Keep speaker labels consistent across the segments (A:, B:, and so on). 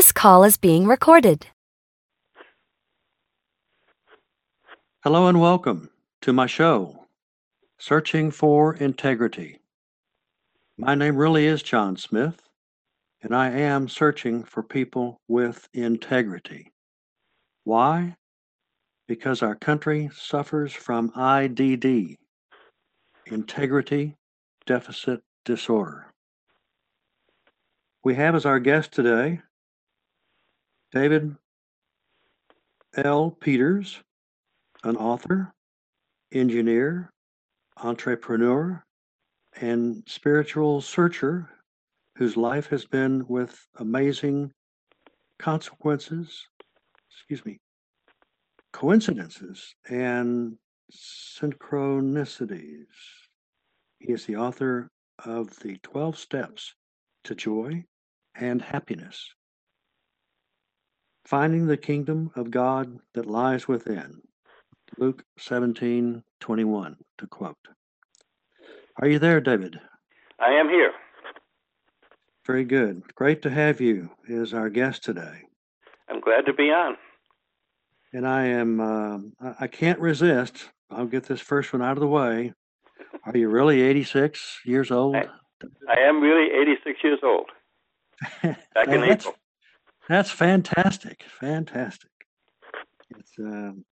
A: This call is being recorded.
B: Hello and welcome to my show, Searching for Integrity. My name really is John Smith, and I am searching for people with integrity. Why? Because our country suffers from IDD, Integrity Deficit Disorder. We have as our guest today David L. Peters, an author, engineer, entrepreneur, and spiritual searcher whose life has been with amazing consequences, excuse me, coincidences and synchronicities. He is the author of the 12 Steps to Joy and Happiness. Finding the kingdom of God that lies within. Luke 17 21, to quote. Are you there, David?
C: I am here.
B: Very good. Great to have you as our guest today.
C: I'm glad to be on.
B: And I am, um I- I can't resist. I'll get this first one out of the way. Are you really 86 years old?
C: I- I am really 86 years old. Back in April.
B: That's fantastic. Fantastic. It's, um,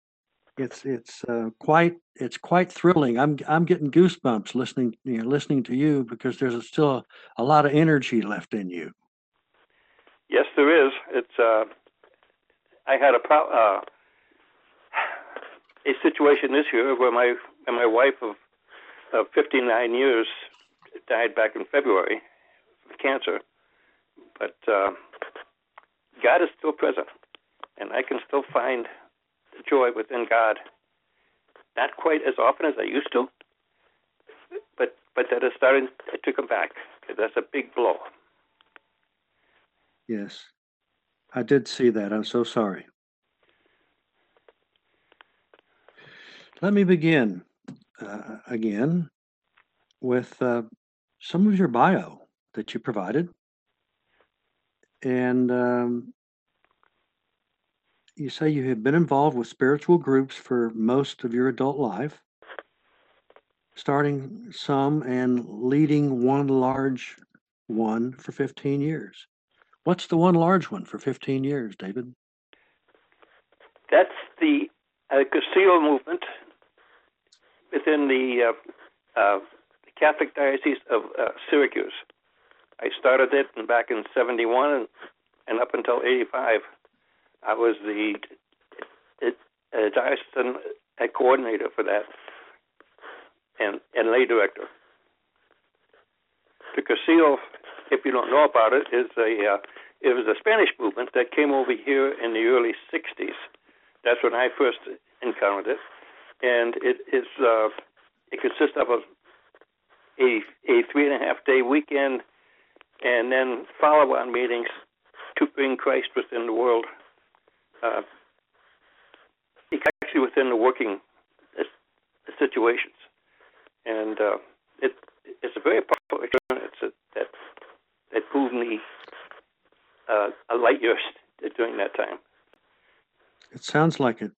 B: it's, it's, uh, quite, it's quite thrilling. I'm, I'm getting goosebumps listening, you know, listening to you because there's still a, a lot of energy left in you.
C: Yes, there is. It's. Uh, I had a pro- uh, a situation this year where my my wife of of 59 years died back in February of cancer, but uh, God is still present, and I can still find joy within God. Not quite as often as I used to, but but that is starting to come back. That's a big blow.
B: Yes. I did see that. I'm so sorry. Let me begin uh, again with uh, some of your bio that you provided. And um, you say you have been involved with spiritual groups for most of your adult life, starting some and leading one large one for 15 years. What's the one large one for 15 years, David?
C: That's the uh, Cursillo movement within the uh, uh, Catholic Diocese of uh, Syracuse. I started it back in 71 and, and up until 85. I was the uh, diocesan uh, coordinator for that and, and lay director. The Cursillo, if you don't know about it, is a uh, it was a Spanish movement that came over here in the early 60s. That's when I first encountered it, and it is uh, it consists of a a, a three and a half day weekend, and then follow on meetings to bring Christ within the world, uh, actually within the working uh, situations, and uh, it it's a very powerful experience that that, proved me uh, a light years during that time.
B: It sounds like it.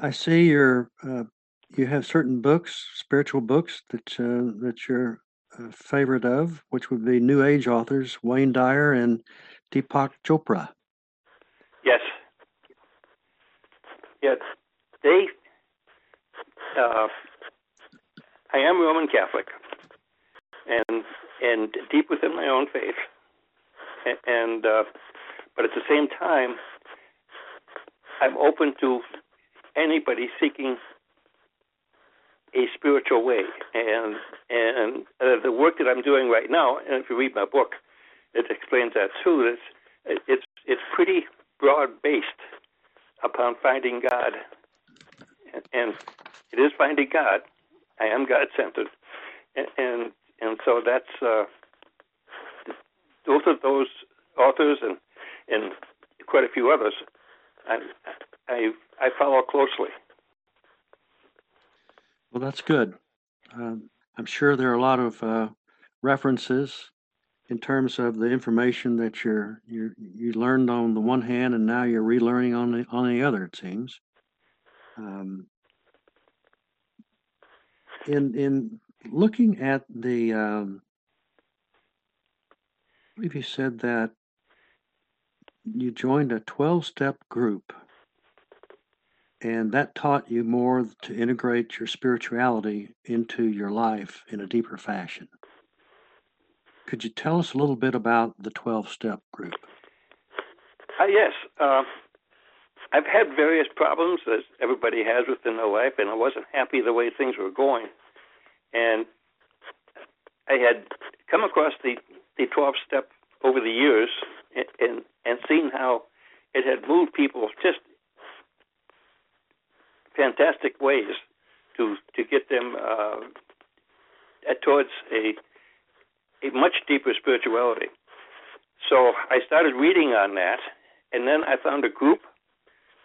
B: I see your uh, you have certain books, spiritual books that uh, that you're favorite of, which would be New Age authors Wayne Dyer and Deepak Chopra.
C: Yes. Yes. They. Uh, I am Roman Catholic, and and deep within my own faith, A- and uh, but at the same time, I'm open to anybody seeking a spiritual way, and and uh, the work that I'm doing right now, and if you read my book, it explains that too. It's it's it's pretty broad based upon finding God, and, and it is finding God. I am God centered, and, and and so that's uh, both of those authors and and quite a few others. I I I follow closely.
B: Well, that's good. Um, I'm sure there are a lot of uh, references in terms of the information that you're you you learned on the one hand and now you're relearning on the on the other. It seems. Um, in in looking at the, um, you said that you joined a twelve step group, and that taught you more to integrate your spirituality into your life in a deeper fashion. Could you tell us a little bit about the 12 step group?
C: Uh, yes. Uh, I've had various problems, as everybody has within their life, and I wasn't happy the way things were going. And I had come across the, the 12 step over the years and, and, and seen how it had moved people just fantastic ways to to get them uh, towards a a much deeper spirituality. So I started reading on that, and then I found a group.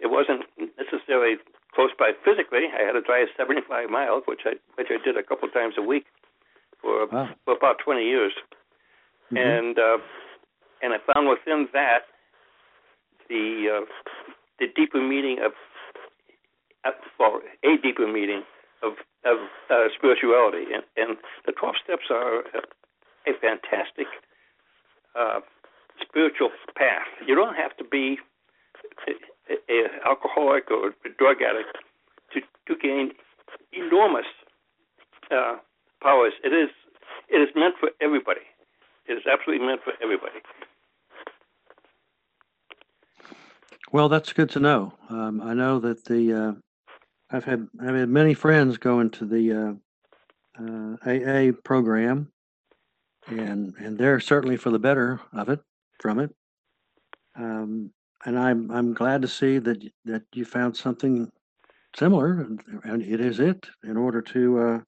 C: It wasn't necessarily close by physically. I had to drive 75 miles, which I which I did a couple times a week for, wow. for about 20 years, mm-hmm. and uh, and I found within that the uh, the deeper meaning of well, a deeper meaning of of uh, spirituality, and, and the 12 steps are a fantastic uh, spiritual path. You don't have to be an alcoholic or a drug addict to, to gain enormous uh, powers. It is it is meant for everybody. It is absolutely meant for everybody.
B: Well, that's good to know. Um, I know that the uh, I've had I've had many friends go into the uh, AA uh, program, and and they're certainly for the better of it from it. Um, and I'm I'm glad to see that that you found something similar, and it is it in order to uh,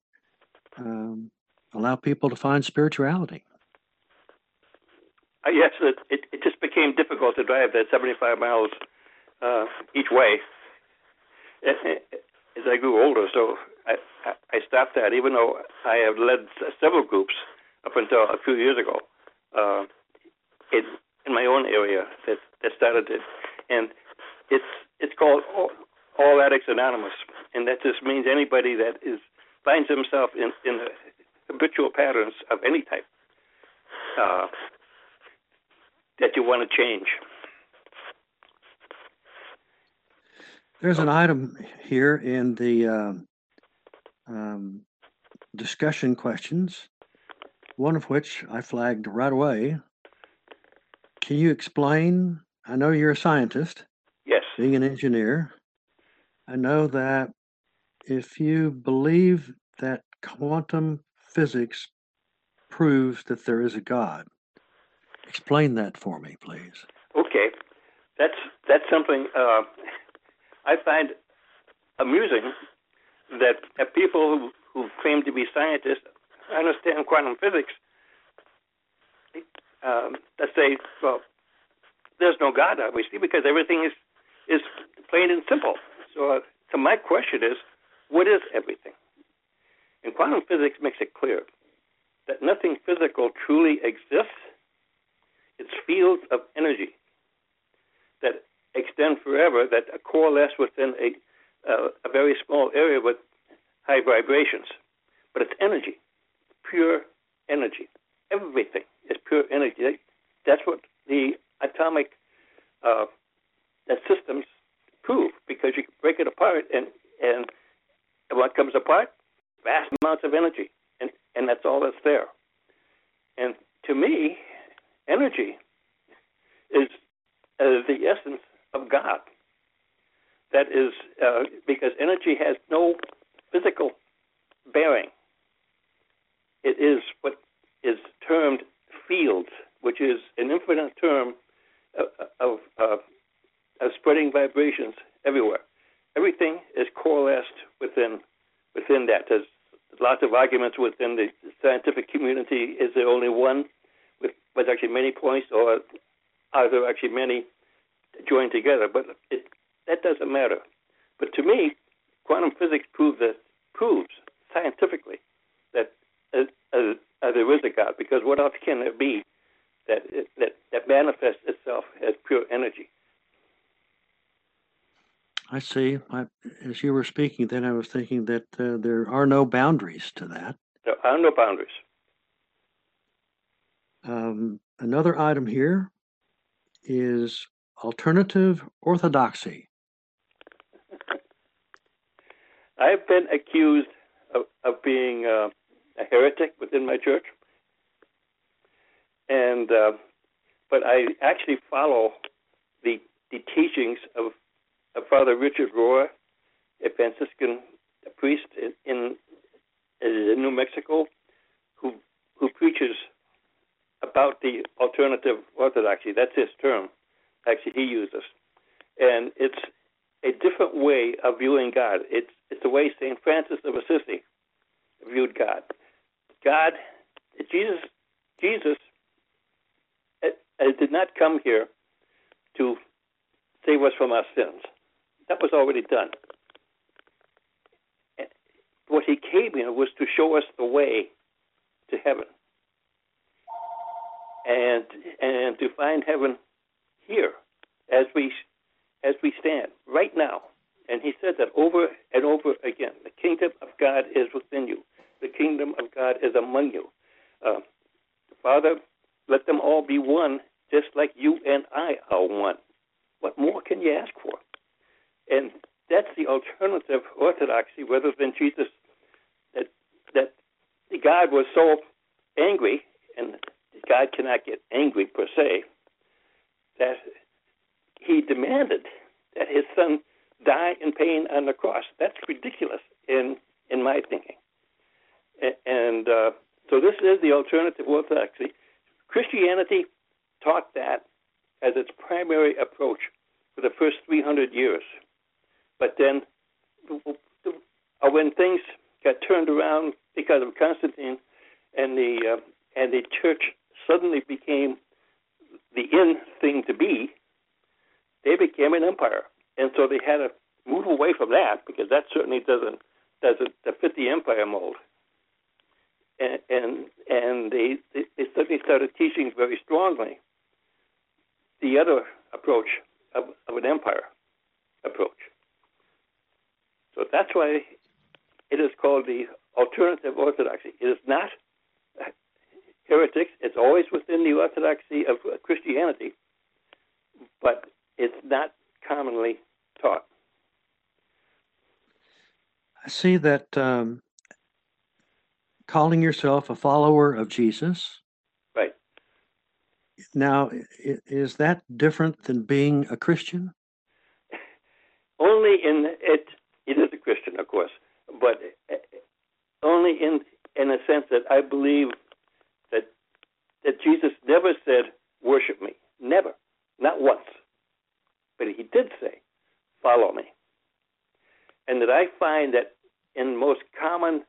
B: um, allow people to find spirituality.
C: Uh, yes, it, it, it just became difficult to drive that 75 miles uh, each way as I grew older. So I, I stopped that, even though I have led several groups up until a few years ago uh, in in my own area that that started it, and it's it's called All, All Addicts Anonymous, and that just means anybody that is finds himself in in habitual patterns of any type uh, that you want to change.
B: There's an item here in the uh, um, discussion questions one of which I flagged right away. Can you explain? I know you're a scientist.
C: Yes.
B: Being an engineer, I know that if you believe that quantum physics proves that there is a God, explain that for me, please.
C: Okay, that's that's something uh, I find amusing that, people who, who claim to be scientists understand quantum physics, um, that say, well, there's no God, obviously, because everything is is plain and simple. So, uh, so my question is, what is everything? And quantum physics makes it clear that nothing physical truly exists. It's fields of energy that extend forever, that coalesce within a uh, a very small area with high vibrations. But it's energy pure energy. Everything is pure energy. That's what the atomic uh, systems prove because you can break it apart and and what comes apart, vast amounts of energy, and and that's all that's there. And to me, energy is uh, the essence of God. That is uh, because energy has no physical bearing it is what is termed field, which is an infinite term of, of, of, of spreading vibrations everywhere. Everything is coalesced within within that. There's lots of arguments within the scientific community. Is there only one with, with actually many points, or are there actually many joined together? But it, that doesn't matter. But to me, quantum physics proves that proves scientifically that uh, uh, uh, there is a God, because what else can there be that that that manifests itself as pure energy.
B: I see. I, as you were speaking, then I was thinking that uh, there are no boundaries to that.
C: There are no boundaries.
B: Um, another item here is alternative orthodoxy.
C: I've been accused of, of being uh, a heretic within my church, and uh, but I actually follow the the teachings of, of Father Richard Rohr, a Franciscan priest in, in, in New Mexico, who who preaches about the alternative orthodoxy. That's his term. Actually, he uses, and it's a different way of viewing God. It's it's the way Saint Francis of Assisi viewed God. God, Jesus, Jesus it, it did not come here to save us from our sins. That was already done. Eh, what he came here was to show us the way to heaven, and and to find heaven here as we as we stand right now. And he said that over and over again. The kingdom of God is within you. The kingdom of God is among you. Uh, Father, let them all be one, just like you and I are one. What more can you ask for? And that's the alternative orthodoxy, rather than Jesus. That that God was so angry, and God cannot get angry per se, that he demanded that his son die in pain on the cross. That's ridiculous in in my thinking. And uh, so this is the alternative orthodoxy. Christianity taught that as its primary approach for the first 300 years. But then, uh, when things got turned around because of Constantine, and the uh, and the church suddenly became the in thing to be, they became an empire, and so they had to move away from that because that certainly doesn't doesn't fit the empire mold. And and, and they, they suddenly started teaching very strongly the other approach of, of an empire approach. So that's why it is called the alternative orthodoxy. It is not heretics. It's always within the orthodoxy of Christianity, but it's not commonly taught.
B: I see that um, calling yourself a follower of Jesus.
C: Right.
B: Now, is that different than being a Christian?
C: Only in it. It is a Christian, of course, but uh, only in in a sense that I believe that Jesus never said, "Worship me." Never, not once. But he did say, follow me. And that I find that in most common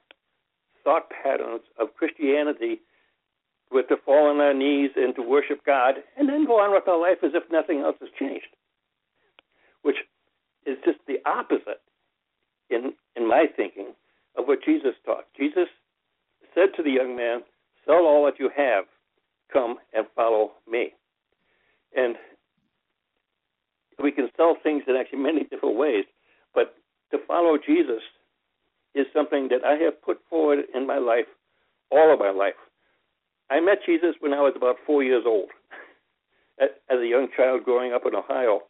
C: thought patterns of Christianity, we're to fall on our knees and to worship God and then go on with our life as if nothing else has changed, which is just the opposite in, in my thinking of what Jesus taught. Jesus said to the young man, Sell all that you have, come and follow me. And we can sell things in actually many different ways, but to follow Jesus is something that I have put forward in my life, all of my life. I met Jesus when I was about four years old. As a young child growing up in Ohio,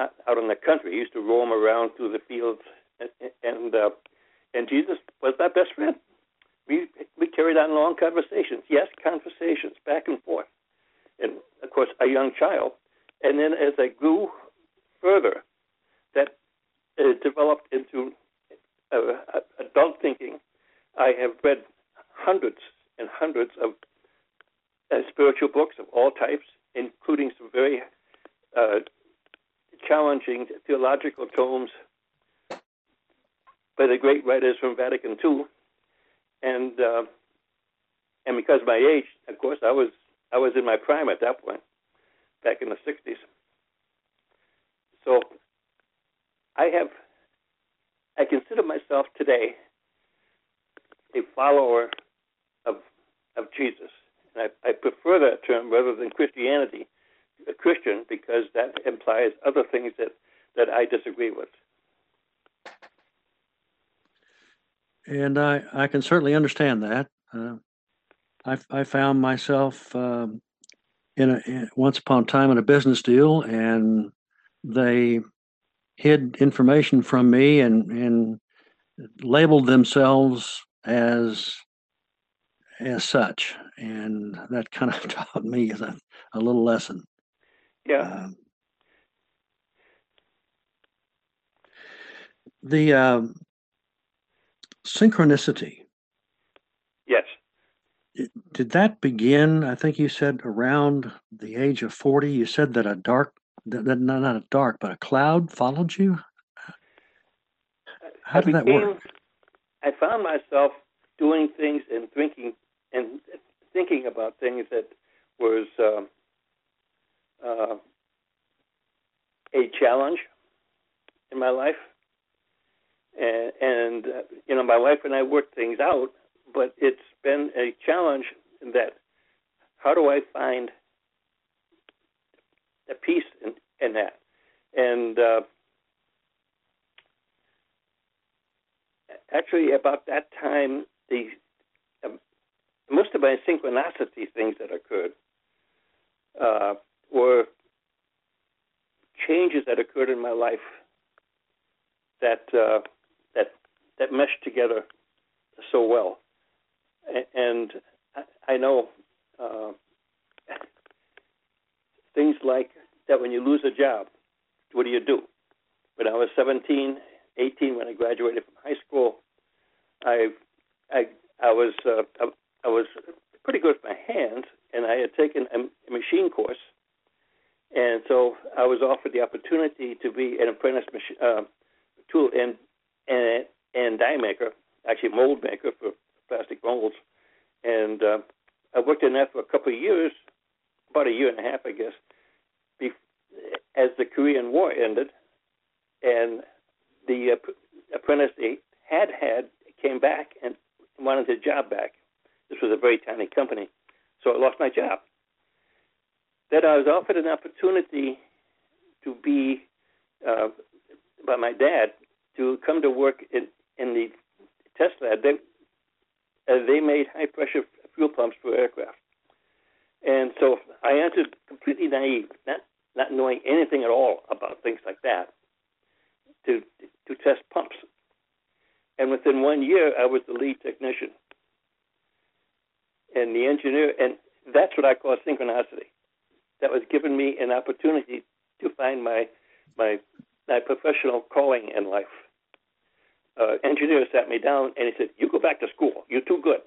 C: uh, out in the country, I used to roam around through the fields, and and, uh, and Jesus was my best long conversations, yes, conversations back and forth, and of course, a young child. And then as I grew further that uh, developed into uh, adult thinking. I have read hundreds and hundreds of uh, spiritual books of all types, including some very uh, challenging theological tomes by the great writers from Vatican II, and uh, because my age, of course, I was I was in my prime at that point, back in the '60s. So I have, I consider myself today a follower of, of Jesus. I, I prefer that term rather than Christianity, a Christian, because that implies other things that, that I disagree with.
B: And I, I can certainly understand that. Uh, I, I found myself um, in a in, once upon a time in a business deal, and they hid information from me and and labeled themselves as as such, and that kind of taught me a, a little lesson.
C: Yeah.
B: Um, the um, synchronicity
C: yes.
B: Did that begin? I think you said around the age of forty. You said that a dark, that, that not not a dark, but a cloud followed you. How did that work?
C: I found myself doing things and thinking and thinking about things that was um, uh, a challenge in my life, and, and uh, you know, my wife and I worked things out, but it's been a challenge in that how do I find a peace in, in that, and uh, actually about that time the um, most of my synchronicity things that occurred uh, were changes that occurred in my life that uh, that that meshed together so well, and I, know uh, things like that when you lose a job, what do you do? When I was 17, 18, when I graduated from high school, I I I was uh, I, I was pretty good with my hands, and I had taken a, a machine course, and so I was offered the opportunity to be an apprentice machi- uh, tool and and and die maker, actually mold maker for plastic molds, and uh, I worked in that for a couple of years, about a year and a half, I guess, bef- as the Korean War ended, and the uh, apprentice they had had came back and wanted his job back. This was a very tiny company, so I lost my job. Then I was offered an opportunity to be uh, by my dad to come to work in in the test lab. They uh, they made high pressure fuel pumps for aircraft, and so I entered completely naive, not not knowing anything at all about things like that, to to test pumps. And within one year, I was the lead technician. And the engineer, and that's what I call synchronicity. That was giving me an opportunity to find my my my professional calling in life. Uh, engineer sat me down and he said, "You go back to school. You're too good."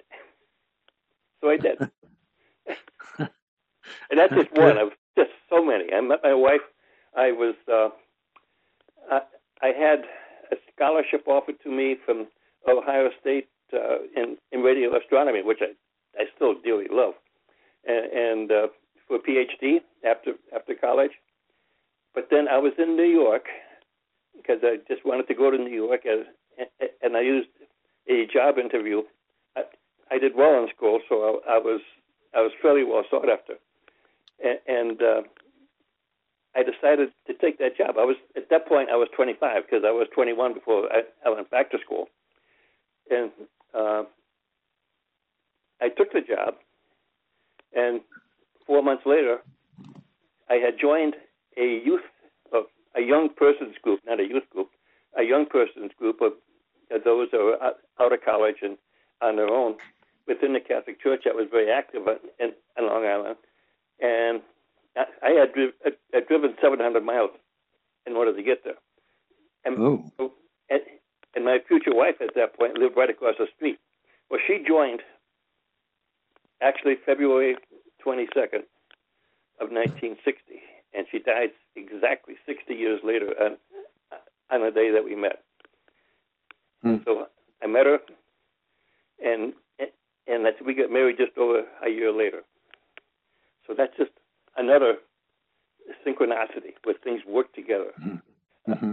C: So I did. and that's just one of just so many. I met my wife. I was uh, I, I had a scholarship offered to me from Ohio State uh, in in radio astronomy, which I I still dearly love, and, and uh, for a PhD after after college. But then I was in New York because I just wanted to go to New York, as, and I used a job interview. I, I did well in school, so I, I was I was fairly well sought after, and, and uh, I decided to take that job. I was at that point I was 25 because I was 21 before I, I went back to school, and uh, I took the job. And four months later, I had joined a youth, a young persons group, not a youth group, a young persons group of those who were out of college and on their own within the Catholic Church. I was very active in, in Long Island, and I I had dri- I'd driven 700 miles in order to get there. And,
B: Oh,
C: and, and my future wife at that point lived right across the street. Well, she joined actually February 22nd of 1960, and she died exactly 60 years later on, on the day that we met.
B: Hmm.
C: So I met her, and and that's, we got married just over a year later. So that's just another synchronicity where things work together.
B: hmm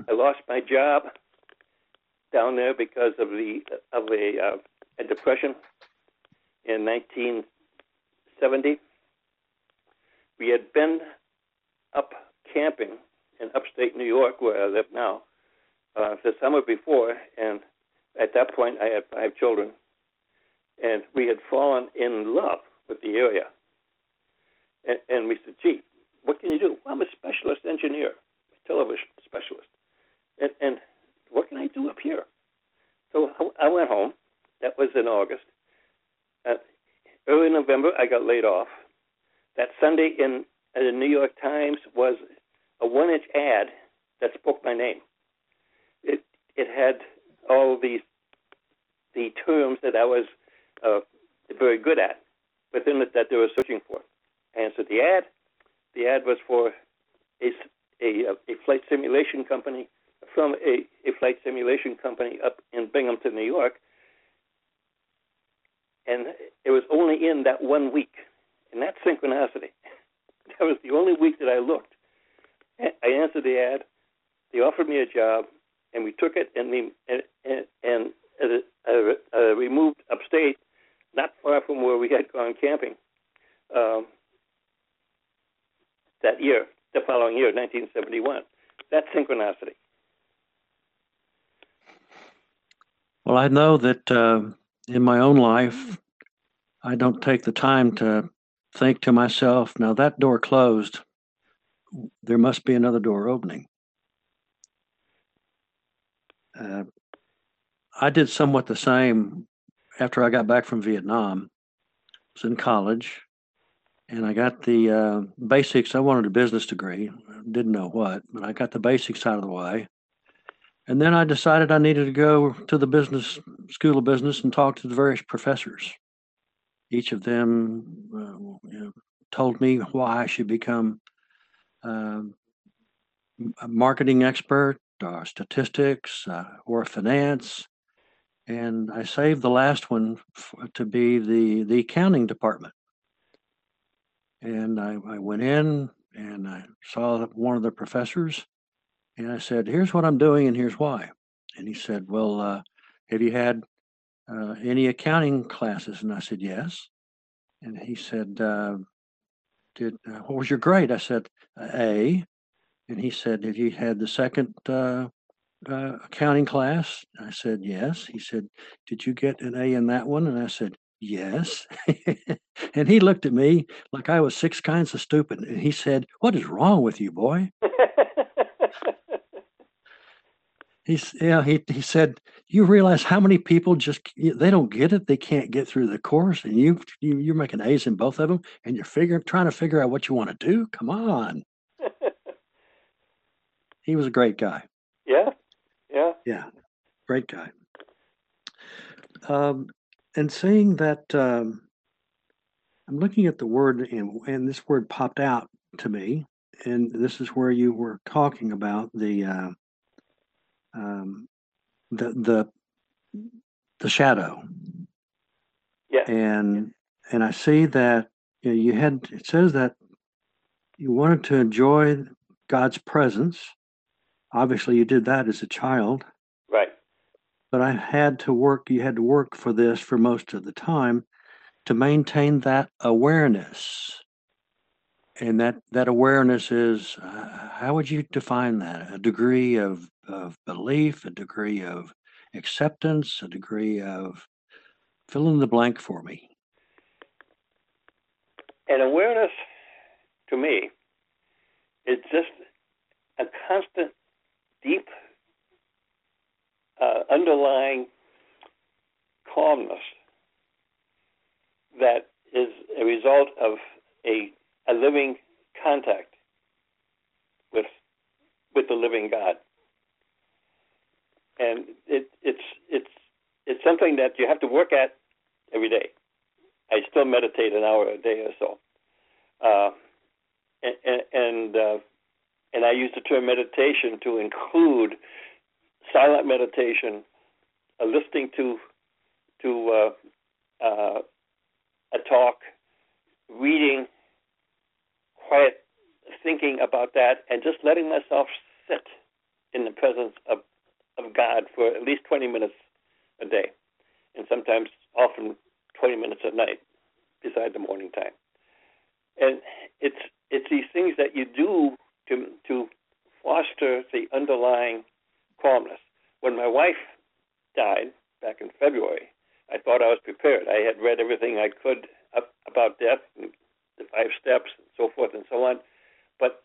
C: I lost my job down there because of the of a, uh, a depression in 1970. We had been up camping in upstate New York, where I live now, uh, the summer before, and at that point I had five children, and we had fallen in love with the area. And, and we said, "Gee, what can you do?" Well, I'm a specialist engineer, a television specialist, and, and what can I do up here? So I went home. That was in August. Uh, early November, I got laid off. That Sunday in the New York Times was a one-inch ad that spoke my name. It it had all these the terms that I was uh, very good at within it that they were searching for. I answered the ad. The ad was for a, a, a flight simulation company from a, a flight simulation company up in Binghamton, New York. And it was only in that one week, and that synchronicity. That was the only week that I looked. I answered the ad. They offered me a job, and we took it, and we and and, and uh, uh, we moved upstate, not far from where we had gone camping. Um, that year, the following year, 1971. That's synchronicity.
B: Well, I know that uh, in my own life, I don't take the time to think to myself, now that door closed, there must be another door opening. Uh, I did somewhat the same after I got back from Vietnam. I was in college and I got the uh, basics. I wanted a business degree, didn't know what, but I got the basics out of the way. And then I decided I needed to go to the business school of business and talk to the various professors. Each of them uh, you know, told me why I should become uh, a marketing expert, or statistics, uh, or finance. And I saved the last one to be the the accounting department. And I, I went in and I saw one of the professors and I said, Here's what I'm doing, and here's why. And he said, Well, uh, have you had uh, any accounting classes? And I said, Yes. And he said, uh, Did uh, what was your grade? I said, A. And he said, Have you had the second uh, uh, accounting class? I said, Yes. He said, Did you get an A in that one? And I said, Yes. and he looked at me like I was six kinds of stupid. And he said, What is wrong with you, boy? He's yeah. He he said, "You realize how many people just they don't get it. They can't get through the course, and you, you you're making A's in both of them, and you're figuring trying to figure out what you want to do. Come on." He was a great guy.
C: Yeah, yeah,
B: yeah, great guy. Um, and saying that, um, I'm looking at the word, and, and this word popped out to me, and this is where you were talking about the. Uh, um, the the the shadow.
C: Yeah.
B: And and I see that you, know, you had it says that you wanted to enjoy God's presence. Obviously, you did that as a child.
C: Right.
B: But I had to work. You had to work for this for most of the time to maintain that awareness and that that awareness is uh, how would you define that a degree of of belief a degree of acceptance a degree of fill in the blank for me
C: and awareness to me is just a constant deep uh, underlying calmness that is a result of a a living contact with with the living God. And it, it's it's it's something that you have to work at every day. I still meditate an hour a day or so, uh, and and, uh, and I use the term meditation to include silent meditation, a listening to to uh, uh, a talk, reading, quiet thinking about that, and just letting myself sit in the presence of of God for at least 20 minutes a day, and sometimes often 20 minutes at night, beside the morning time. And it's it's these things that you do foster the underlying calmness. When my wife died back in February, I thought I was prepared. I had read everything I could up, about death and the five steps and so forth and so on, but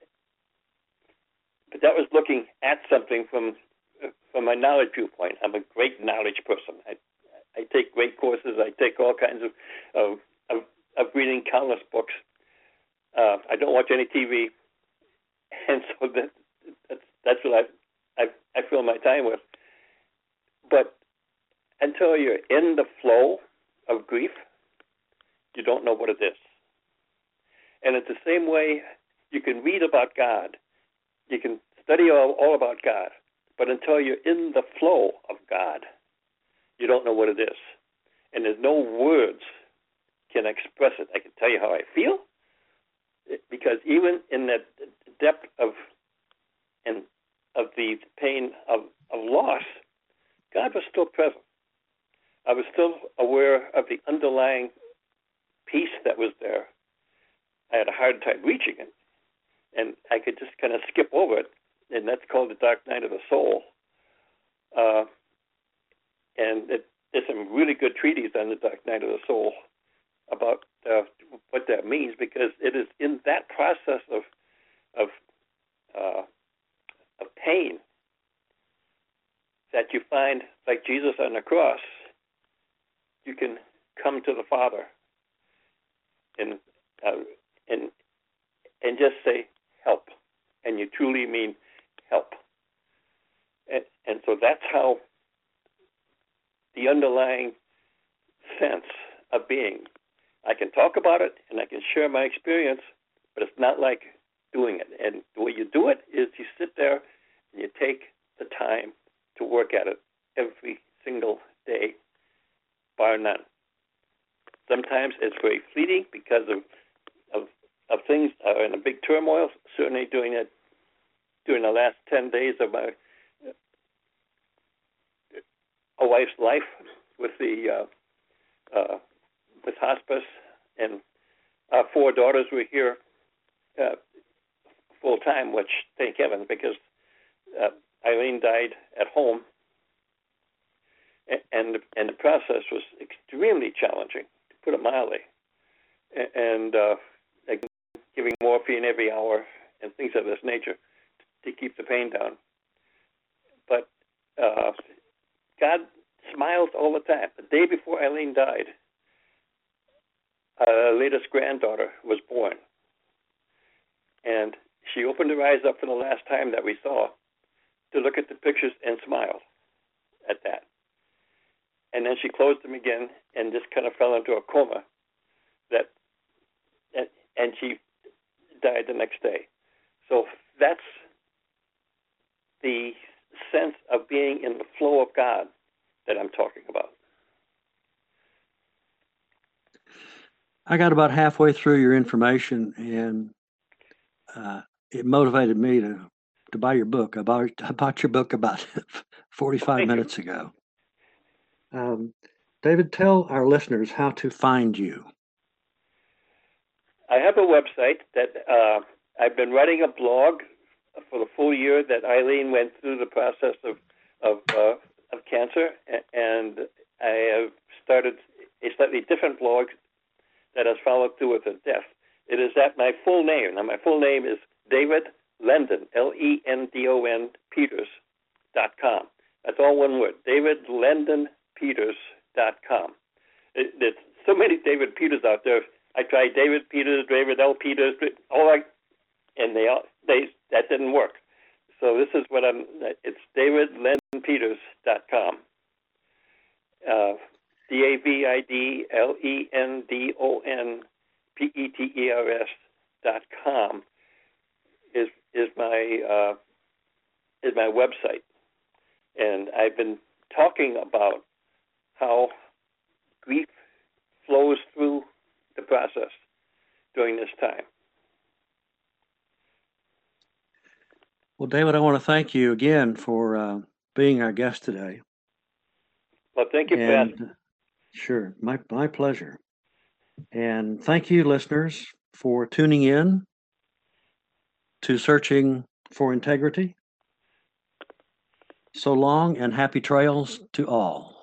C: but that was looking at something from from my knowledge viewpoint. I'm a great knowledge person. I I take great courses. I take all kinds of of of, of reading countless books. Uh, I don't watch any TV, and so that that's that's what I I I fill my time with. But until you're in the flow of grief, you don't know what it is. And it's the same way you can read about God, you can study all, all about God, but until you're in the flow of God, you don't know what it is. And there's no words can express it. I can tell you how I feel, because even in that depth of and of the pain of, of loss, God was still present. I was still aware of the underlying peace that was there. I had a hard time reaching it, and I could just kind of skip over it, and that's called the dark night of the soul. Uh, and it, there's some really good treatises on the dark night of the soul about uh, what that means, because it is in that process of of uh, of pain that you find, like Jesus on the cross, you can come to the Father and uh, and and just say help, and you truly mean help. And and so that's how the underlying sense of being. I can talk about it and I can share my experience, but it's not like doing it. And the way you do it is you sit there and you take the time to work at it every single day, bar none. Sometimes it's very fleeting because of of, of things that are in a big turmoil. Certainly during it during the last ten days of my a wife's life with the uh, uh, with hospice, and our four daughters were here uh, full time, which thank heaven because uh, Eileen died at home, and and the process was extremely challenging, to put it mildly, and uh, giving morphine every hour and things of this nature to keep the pain down. But uh, God smiles all the time. The day before Eileen died, our latest granddaughter was born. And she opened her eyes up for the last time that we saw to look at the pictures and smiled at that. And then she closed them again and just kind of fell into a coma that and, and she died the next day. So that's the sense of being in the flow of God that I'm talking about.
B: I got about halfway through your information, and uh, it motivated me to to buy your book. I bought I bought your book about 45 minutes you. ago. Um, David, tell our listeners how to find you.
C: I have a website that uh, I've been writing a blog for the full year that Eileen went through the process of of, uh, of cancer, and I have started a slightly different blog that has followed through with her death. It is at my full name. Now, my full name is David Lendon, L E N D O N Peters dot com. That's all one word. David Lendon Peters dot com. There's so many David Peters out there. I tried David Peters, David L. Peters, all like, and they all they that didn't work. So this is what I'm. It's davidlendonpeters.com. Uh, D A V I D L E N D O N P E T E R S dot com is is my uh, is my website, and I've been talking about how grief flows through the process during this time.
B: Well, David, I want to thank you again for uh, being our guest today.
C: Well, thank you, and,
B: uh, Sure. My, my pleasure. And thank you, listeners, for tuning in to Searching for Integrity. So long and happy trails to all.